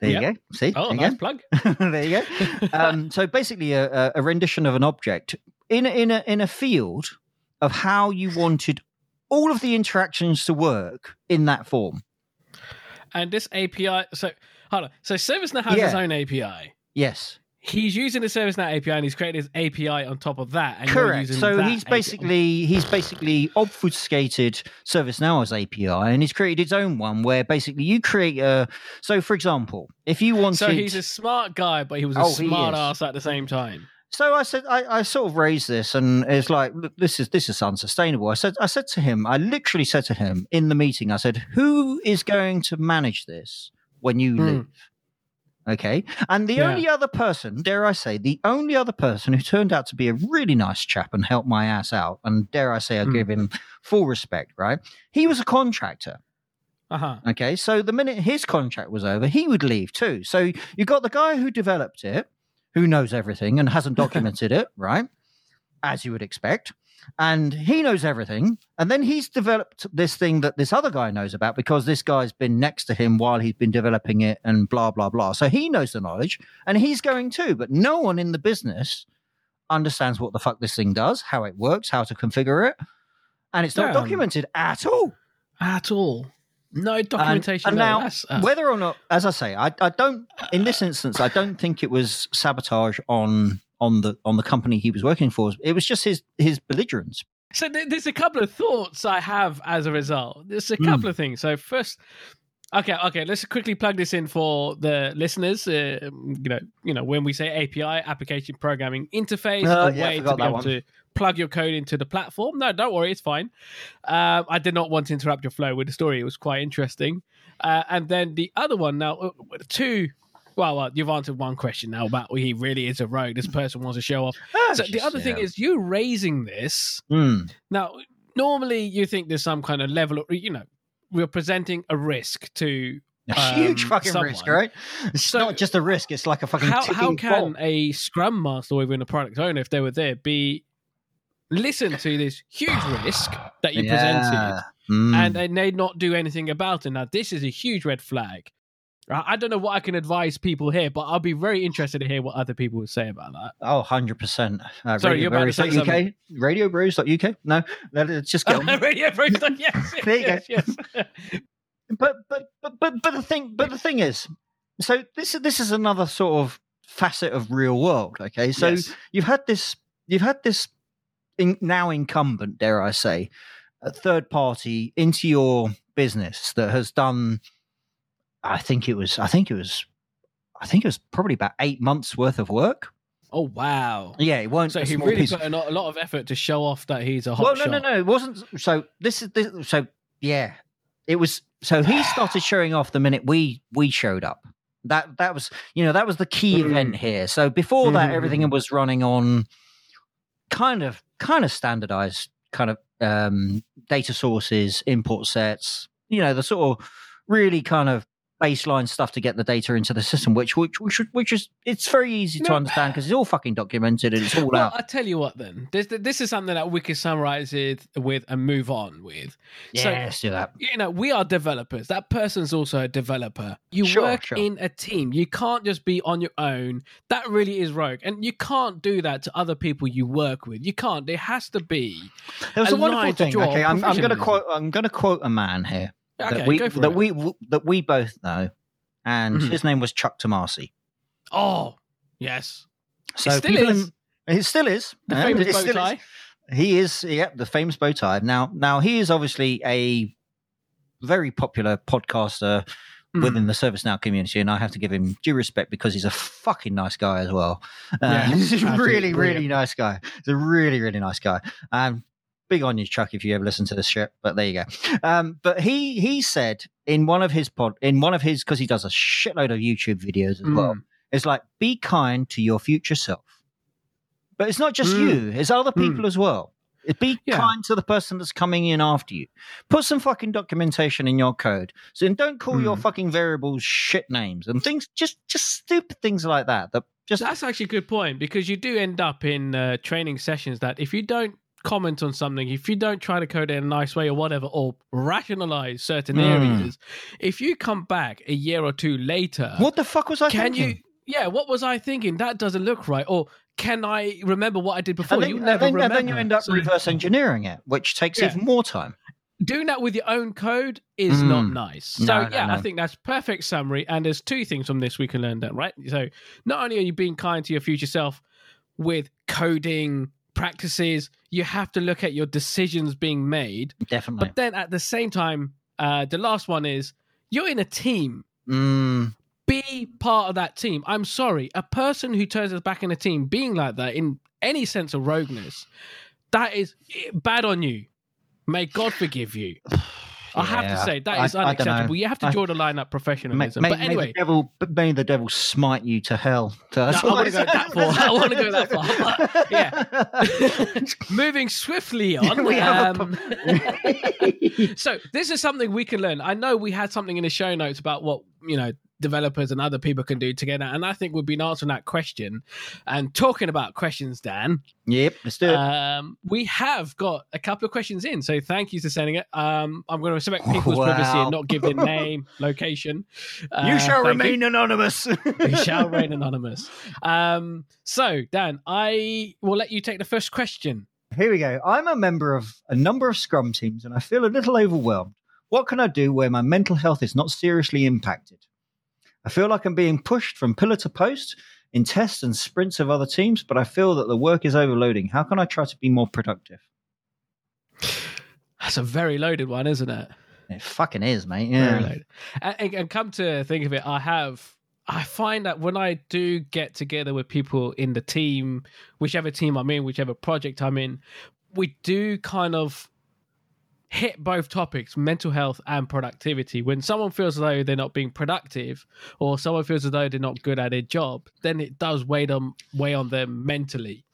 There you go. See, Oh, there, nice you plug. [laughs] there you go. [laughs] Um, so basically, a, a- rendition of an object in a, in a in a field of how you wanted all of the interactions to work in that form. and this API, so hold on. So ServiceNow has its own API. Yes. He's using the ServiceNow API and he's created his API on top of that. And Correct. using So he's API. basically he's basically obfuscated ServiceNow's API and he's created his own one where basically you create a. So for example, if you wanted, So he's a smart guy, but he was a Oh, smart ass at the same time. So I said, I, I sort of raised this, and it's like, look, this is this is unsustainable. I said, I said to him, I literally said to him in the meeting, I said, who is going to manage this when you Hmm. leave? Okay. And the Yeah. only other person, dare I say, the only other person who turned out to be a really nice chap and helped my ass out, and dare I say, I Hmm. give him full respect, right? He was a contractor. Uh huh. Okay. So the minute his contract was over, he would leave too. So you got the guy who developed it, who knows everything and hasn't [laughs] documented it, right? As you would expect. And he knows everything. And then he's developed this thing that this other guy knows about because this guy's been next to him while he's been developing it and blah, blah, blah. So he knows the knowledge and he's going too. But no one in the business understands what the fuck this thing does, how it works, how to configure it. And it's not documented at all. At all. No documentation. and no, now, uh, Whether or not, as I say, I, I don't. In this instance, I don't think it was sabotage on on the on the company he was working for. It was just his his belligerence. So th- there's a couple of thoughts I have as a result. There's a Hmm. couple of things. So first, okay, okay, let's quickly plug this in for the listeners. Uh, you know, you know, when we say API, application programming interface, Oh, a yeah, way to be able one. to plug your code into the platform. No, don't worry, it's fine. Um, I did not want to interrupt your flow with the story. It was quite interesting. Uh, and then the other one now, uh, two. Well, well, you've answered one question now about he really is a rogue. This person wants to show off. So the other thing is, you raising this Hmm. now, normally you think there's some kind of level of, you know, we're presenting a risk to. a huge um, fucking risk, right? It's So- not just a risk; it's like a fucking How, how can bomb. a scrum master or even a product owner, if they were there, be listen to this huge risk that you [sighs] presented Yeah. Hmm. and they may not do anything about it? Now, this is a huge red flag. I I don't know what I can advise people here, but I'll be very interested to hear what other people would say about that. Oh, 100%. Uh, Sorry, you're about to say UK? RadioBrews.uk? No, let's just get on. [laughs] Radio Brewster, yes, [laughs] There you go. yes, yes. [laughs] but but but but but the thing but the thing is so this is this is another sort of facet of real world okay so Yes. you've had this you've had this in, now incumbent dare i say a third party into your business that has done i think it was i think it was i think it was probably about eight months worth of work Oh wow! yeah it won't So he really piece- put a lot, a lot of effort to show off that he's a hot well, no, shot. no, no. It wasn't. So this is this, so yeah. It was. So he [sighs] started showing off the minute we we showed up. That that was you know that was the key Mm. event here. So before that, Mhm, everything was running on kind of kind of standardized kind of um, data sources, import sets. You know the sort of really kind of baseline stuff to get the data into the system, which which which which is it's very easy to No. understand because it's all fucking documented and it's all Well, out. I tell you what, then this this is something that we can summarize it with and move on with. so- Yeah, let's do that. You know, we are developers. That person's also a developer. You Sure, work sure. in a team. You can't just be on your own. That really is rogue, and you can't do that to other people you work with. You can't. There has to be. There was a a wonderful thing. Okay, I'm, I'm going to quote. I'm going to quote a man here Okay, that we go for that it. we that we both know, and Mhm. his name was Chuck Tomasi. Oh, yes. So it still is. In, it still is The yeah, famous bow is. tie. He is, yeah, the famous bow tie. Now, now he is obviously a very popular podcaster Mm. within the ServiceNow community, and I have to give him due respect because he's a fucking nice guy as well. Uh, Yeah, [laughs] he's a really, brilliant. really nice guy. He's a really, really nice guy. Um, big on you, Chuck, if you ever listen to this shit. But there you go. Um, but he he said in one of his pod, in one of his because he does a shitload of YouTube videos as well. Mm. It's like be kind to your future self. But it's not just Mm. you; it's other people as well. Be Yeah. kind to the person that's coming in after you. Put some fucking documentation in your code. So and don't call your Mm. fucking variables shit names and things. Just just stupid things like that. That just That's actually a good point because you do end up in uh, training sessions that if you don't comment on something, if you don't try to code it in a nice way or whatever, or rationalize certain Mm. areas, if you come back a year or two later, what the fuck was I can thinking? you? Yeah, what was I thinking? That doesn't look right. Or can I remember what I did before? Then, you never then, remember. then you end up So reverse engineering it, which takes Yeah. even more time. doing that with your own code is Mm. not nice. So No, no, yeah, I think that's perfect summary. And there's two things from this we can learn that, right? So not only are you being kind to your future self with coding practices, you have to look at your decisions being made. Definitely. But then at the same time, uh, the last one is you're in a team. Mm, Be part of that team. I'm sorry, a person who turns us back in a team being like that in any sense of rogueness, that is bad on you. May God forgive you. [sighs] [sighs] I have to say that is I unacceptable. You have to draw the line at May, professionalism. may, but may anyway, the devil, may the devil smite you to hell. That's [laughs] No, I wanna go that far. I wanna go that far, [laughs] yeah. [laughs] moving swiftly on. We um, so this is something we can learn. I know we had something in the show notes about what you know developers and other people can do together, and I think we've been answering that question. And talking about questions, Dan, yep, let's do it. um, we have got a couple of questions in. So thank you for sending it. Um, I'm going to respect [laughs] people's privacy and not give their name, [laughs] location. Uh, you shall remain anonymous. [laughs] you shall remain anonymous. Um, so, Dan, I will let you take the first question. Here we go. I'm a member of a number of Scrum teams and I feel a little overwhelmed. What can I do where my mental health is not seriously impacted? I feel like I'm being pushed from pillar to post in tests and sprints of other teams, but I feel that the work is overloading. How can I try to be more productive? That's a very loaded one, isn't it? it fucking is, mate. Very Yeah. and- and come to think of it, I have. I find that when I do get together with people in the team, whichever team I'm in, whichever project I'm in, we do kind of hit both topics mental health and productivity when someone feels as though they're not being productive or someone feels as though they're not good at their job then it does weigh them weigh on them mentally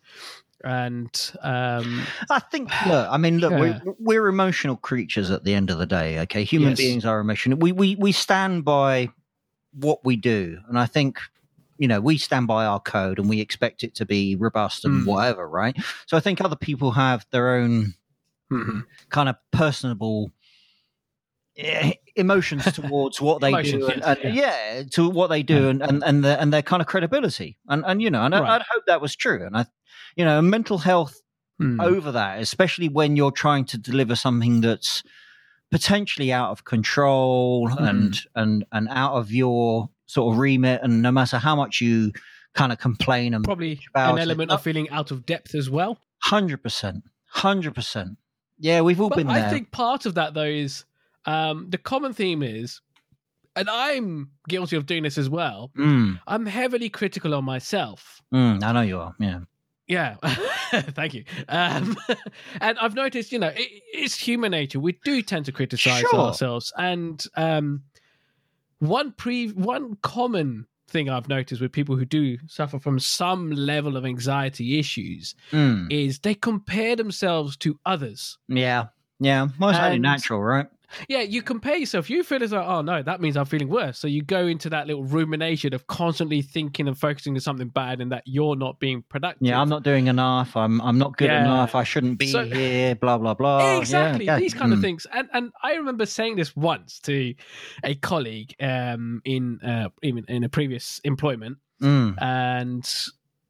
and um I think. [sighs] Look, I mean, look, Yeah. we're we're emotional creatures at the end of the day. Okay, human Yes. beings are emotional. We we we stand by what we do, and I think you know we stand by our code, and we expect it to be robust and Mm. whatever, right? So I think other people have their own kind of personable eh, emotions [laughs] towards what they Emotions, do, and, yes, and- yeah. to what they do, and and and their, and their kind of credibility, and and you know, and I, Right. I'd hope that was true, and I, you know, mental health Hmm. over that, especially when you're trying to deliver something that's potentially out of control Mm-hmm. and and and out of your sort of remit, and no matter how much you kind of complain and probably an it. element of feeling out of depth as well hundred percent, hundred percent, yeah, we've all But been I there. think part of that though is um, the common theme is, and I'm guilty of doing this as well. Mm, I'm heavily critical on myself. mm, I know you are. Yeah, Yeah, [laughs] thank you. Um, [laughs] and I've noticed, you know, it, it's human nature. We do tend to criticize Sure. ourselves, and um, one pre one common thing I've noticed with people who do suffer from some level of anxiety issues Mm, is they compare themselves to others. yeah, yeah. It's only natural, right? Yeah, you compare yourself. You feel as though, oh no, that means I'm feeling worse. So you go into that little rumination of constantly thinking and focusing on something bad and that you're not being productive. Yeah, I'm not doing enough. I'm I'm not good Yeah. enough. I shouldn't be So- here. Blah blah blah. exactly Yeah, yeah. these kind of Mm, things and and i remember saying this once to a colleague um in uh in, in a previous employment mm. and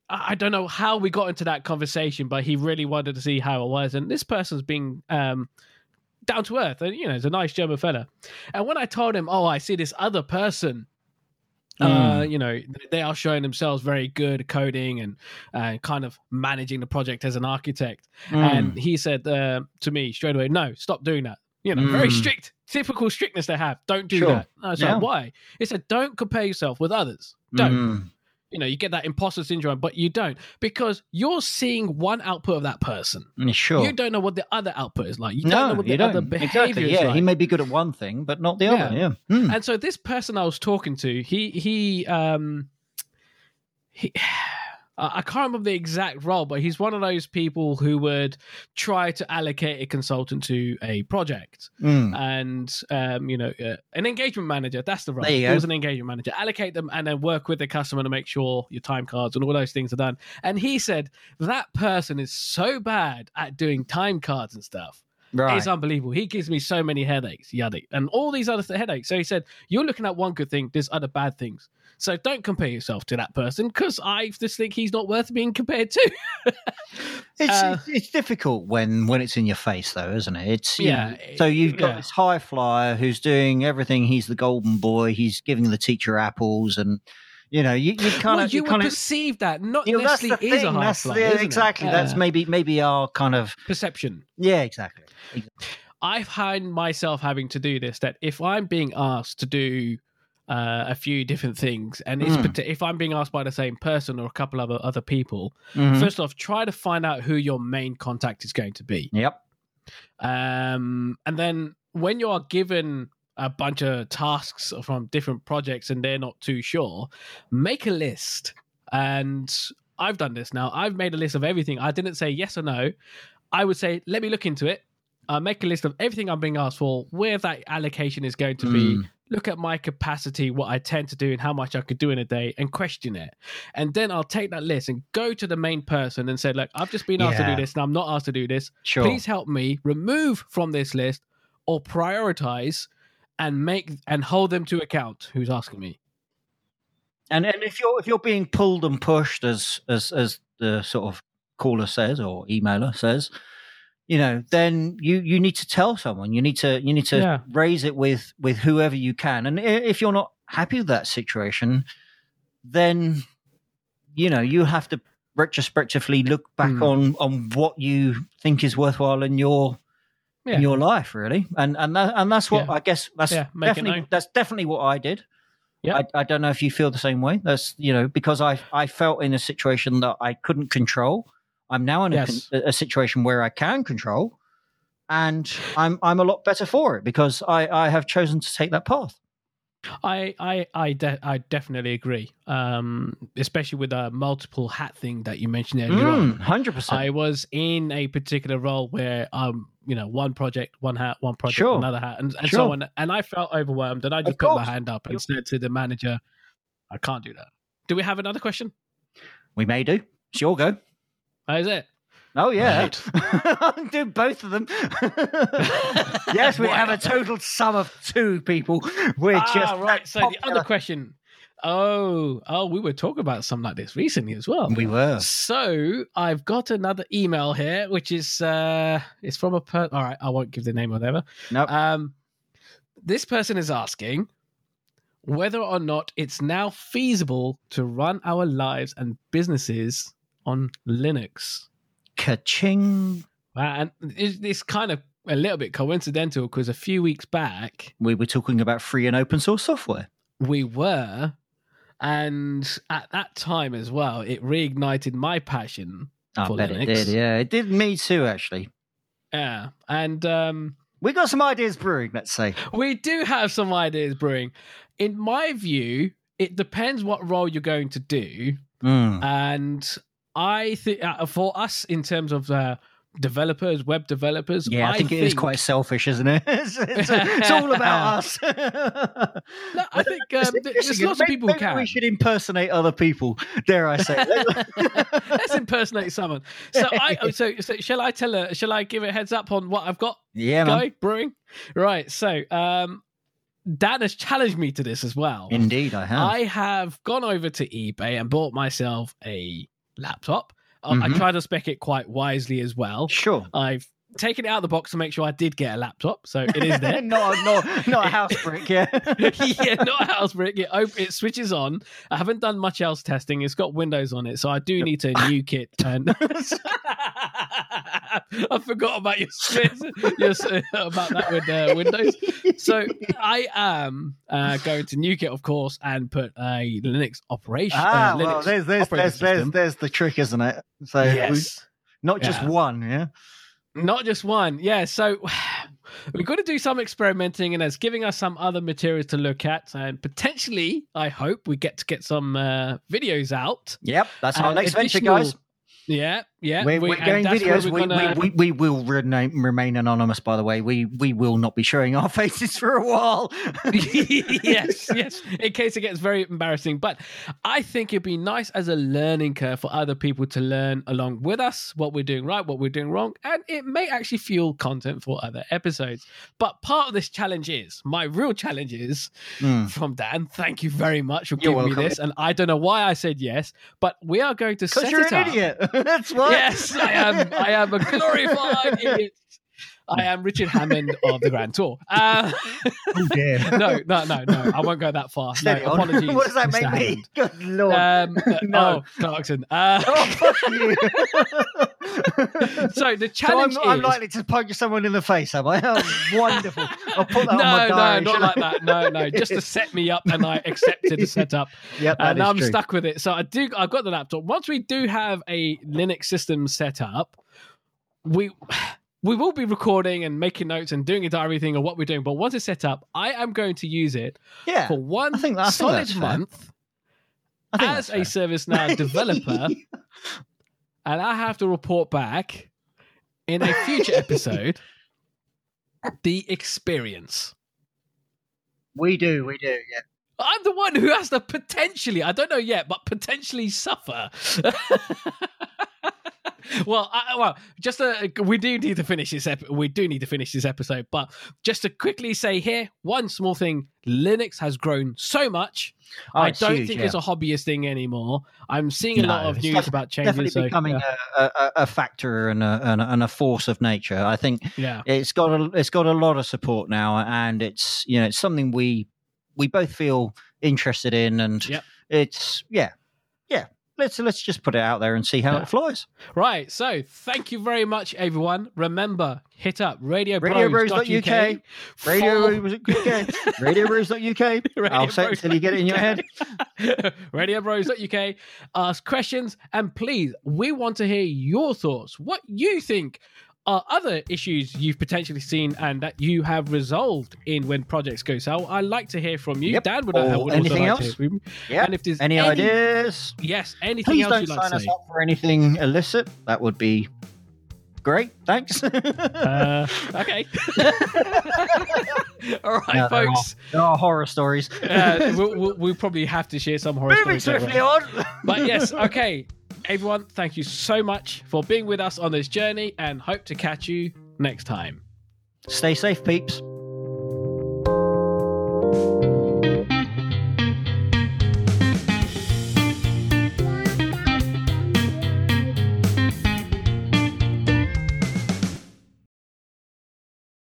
I I don't know how we got into that conversation, but he really wanted to see how it was. And this person's being um, down to earth, and you know, he's a nice German fella. And when I told him, "Oh, I see this other person," uh, Mm. you know, they are showing themselves very good coding and uh, kind of managing the project as an architect, Mm. and he said uh, to me straight away, "No, stop doing that." You know, very Mm. strict, typical strictness they have. Don't do Sure. that. I was Yeah. like, "Why?" He said, "Don't compare yourself with others. Don't." You know, you get that imposter syndrome, but you don't because you're seeing one output of that person. Mm, Sure. You don't know what the other output is like. You don't no, know what the other behavior Exactly. is Yeah, like. he may be good at one thing, but not the other. Yeah. Mm. and so this person I was talking to, he he um he I I can't remember the exact role, but he's one of those people who would try to allocate a consultant to a project. Mm. and um, you know, uh, an engagement manager. That's the role. There you He was an engagement manager. Allocate them and then work with the customer to make sure your time cards and all those things are done. And he said that person is so bad at doing time cards and stuff. Right. It's unbelievable. He gives me so many headaches, yada, and all these other th- headaches. So he said, "You're looking at one good thing. There's other bad things. So don't compare yourself to that person because I just think he's not worth being compared to." [laughs] It's, Uh, it's it's difficult when when it's in your face, though, isn't it? It's you Yeah, know, so you've got yeah. this high flyer who's doing everything. He's the golden boy. He's giving the teacher apples, and you know you, you kind well, of you you would kind of. perceive that not You know, that's necessarily the is a thing. That's flyer, yeah, isn't it? exactly. That's Uh, maybe maybe our kind of perception. yeah, exactly. I find myself having to do this. That if I'm being asked to do uh, a few different things, and it's Mm. if I'm being asked by the same person or a couple of other people, Mhm. first off, try to find out who your main contact is going to be, Yep. um, and then when you are given a bunch of tasks from different projects and they're not too sure, make a list. And I've done this now. I've made a list of everything. I didn't say yes or no. I would say, let me look into it. Uh, make a list of everything I'm being asked for, where that allocation is going to be, Mm. look at my capacity, what I tend to do, and how much I could do in a day, and question it. And then I'll take that list and go to the main person and say, Look, I've just been asked to do this, and I'm not asked to do this. Sure. Please help me remove from this list or prioritize and make and hold them to account who's asking me. And and if you're if you're being pulled and pushed as as as the sort of caller says or emailer says, you know, then you you need to tell someone. You need to you need to Yeah. raise it with with whoever you can. And if you're not happy with that situation, then you know you have to retrospectively look back Hmm. on on what you think is worthwhile in your Yeah. in your life, really. And and that, and that's what Yeah. I guess that's Yeah, definitely that's definitely what I did. Yeah. I, I don't know if you feel the same way. That's you know because I I felt in a situation that I couldn't control. I'm now in a, Yes. con- a situation where I can control, and I'm I'm a lot better for it because I I have chosen to take that path. I I I, de- I definitely agree. Um, especially with the multiple hat thing that you mentioned earlier. Hundred percent. I was in a particular role where um, you know, one project, one hat, one project, Sure. another hat, and, and Sure. so on. And I felt overwhelmed, and I just put my hand up and said to the manager, "I can't do that." Do we have another question? We may do. It's your go. That is it. Oh yeah, Right. [laughs] I'll do both of them. [laughs] yes, we have a total sum of two people. We're ah, just right. So the other question. Oh, oh, we were talking about something like this recently as well. we were. So I've got another email here, which is uh it's from a per. All right, I won't give the name or whatever. Nope. Um, this person is asking whether or not it's now feasible to run our lives and businesses on Linux. Ka-ching. Uh, and it's, it's kind of a little bit coincidental because a few weeks back We were talking about free and open source software. we were, and at that time as well, it reignited my passion. I For bet Linux. it did. Yeah, it did me too. Actually, Yeah, and um, we got some ideas brewing. Let's say. We do have some ideas brewing. In my view, it depends what role you're going to do. Mm. And I think uh, for us, in terms of uh, developers, web developers, Yeah, I, think, it is quite selfish, isn't it? [laughs] it's, it's, it's all about [laughs] us. [laughs] No, I think um, there's lots of people who maybe can. We should impersonate other people. Dare I say? Let's impersonate someone. So, I oh, so, so shall I tell her? Shall I give a heads up on what I've got yeah, man. brewing? Right. So, um, Dan has challenged me to this as well. Indeed, I have. I have gone over to eBay and bought myself a laptop. I- I Mhm. tried to spec it quite wisely as well. Sure. I've taken it out of the box to make sure I did get a laptop, so it is there. [laughs] not, not, not a house brick, yeah. [laughs] yeah, not a house brick. It, op- it switches on. I haven't done much else testing. It's got Windows on it, so I do need to [laughs] nuke it. And I forgot about your, your about that with uh, Windows. So I am uh, going to nuke it, of course, and put a Linux operation. Ah, uh, well, Linux there's, there's, operating there's, there's, there's the trick, isn't it? So we- yes. not just Yeah. one, yeah. Not just one. Yeah. So [sighs] we've got to do some experimenting and it's giving us some other materials to look at. And potentially, I hope we get to get some uh, videos out. Yep, that's our And next venture, guys. Yeah. Yeah. We're, we- we're going videos. we're We, gonna- we, we, we will remain, remain anonymous, by the way. We we will not be showing our [laughs] faces for a while. [laughs] yes, [laughs] yes, in case it gets very embarrassing. But I think it'd be nice as a learning curve for other people to learn along with us what we're doing right, what we're doing wrong, and it may actually fuel content for other episodes. But part of this challenge is my real challenge is Mm. from Dan. Thank you very much for You're giving me this. And I don't know why I said yes, but we are going to set you're it an up. idiot. That's why. Yes, I am. I am a glorified [laughs] idiot. I am Richard Hammond of the Grand Tour. Uh, Oh dear. [laughs] no, no, no, no. I won't go that far. No, Steady apologies. [laughs] what does that Mr. make me? Good lord. Um, No. Oh, Clarkson. Uh, oh, fuck you. [laughs] so the [laughs] So challenge I'm, I'm likely to punch someone in the face, am I? [laughs] Oh, wonderful. I'll put that no, on my diary. no, no, not like that. No, no, just to set me up, and I accepted the setup. Yep, that and I'm true. stuck with it. So I do. I've got the laptop. Once we do have a Linux system set up, we we will be recording and making notes and doing a diary thing or what we're doing. But once it's set up, I am going to use it Yeah. for one I think- solid month I think as a. ServiceNow developer, and I have to report back in a future [laughs] episode the experience. We do, we do. Yeah. I'm the one who has to potentially, I don't know yet, but potentially suffer. [laughs] [laughs] well, I, well, just uh we do need to finish this. Ep- we do need to finish this episode, but just to quickly say here, one small thing: Linux has grown so much. Oh, I don't huge, think yeah. it's a hobbyist thing anymore. I'm seeing a lot of news about changes. definitely so, becoming yeah. a, a, a factor and a, and a a force of nature. I think yeah. it's got a it's got a lot of support now, and it's you know it's something we we both feel interested in, and Yep. it's yeah. Let's let's just put it out there and see how Yeah. it flies. Right. So thank you very much, everyone. Remember, hit up radio RadioBros.uk. Radio UK. [laughs] Radio [laughs] RadioBros.uk. I'll say it until you get it in your head. [laughs] RadioBros.uk. Ask questions and please, we want to hear your thoughts. What you think are other issues you've potentially seen and that you have resolved in when projects go south. I'd like to hear from you. Yep. Dan would, Or would also anything like to else? hear from you. Yeah. And if there's Any, ideas? Yes, anything Please else don't you'd like sign to us say. up for anything illicit. That would be great. Thanks. [laughs] Uh, okay. [laughs] All right, No, there folks. there are horror stories. Uh, we'll, we'll, we'll probably have to share some horror Moving stories. later swiftly on. But yes, [laughs] okay. Everyone, thank you so much for being with us on this journey and hope to catch you next time. Stay safe, peeps.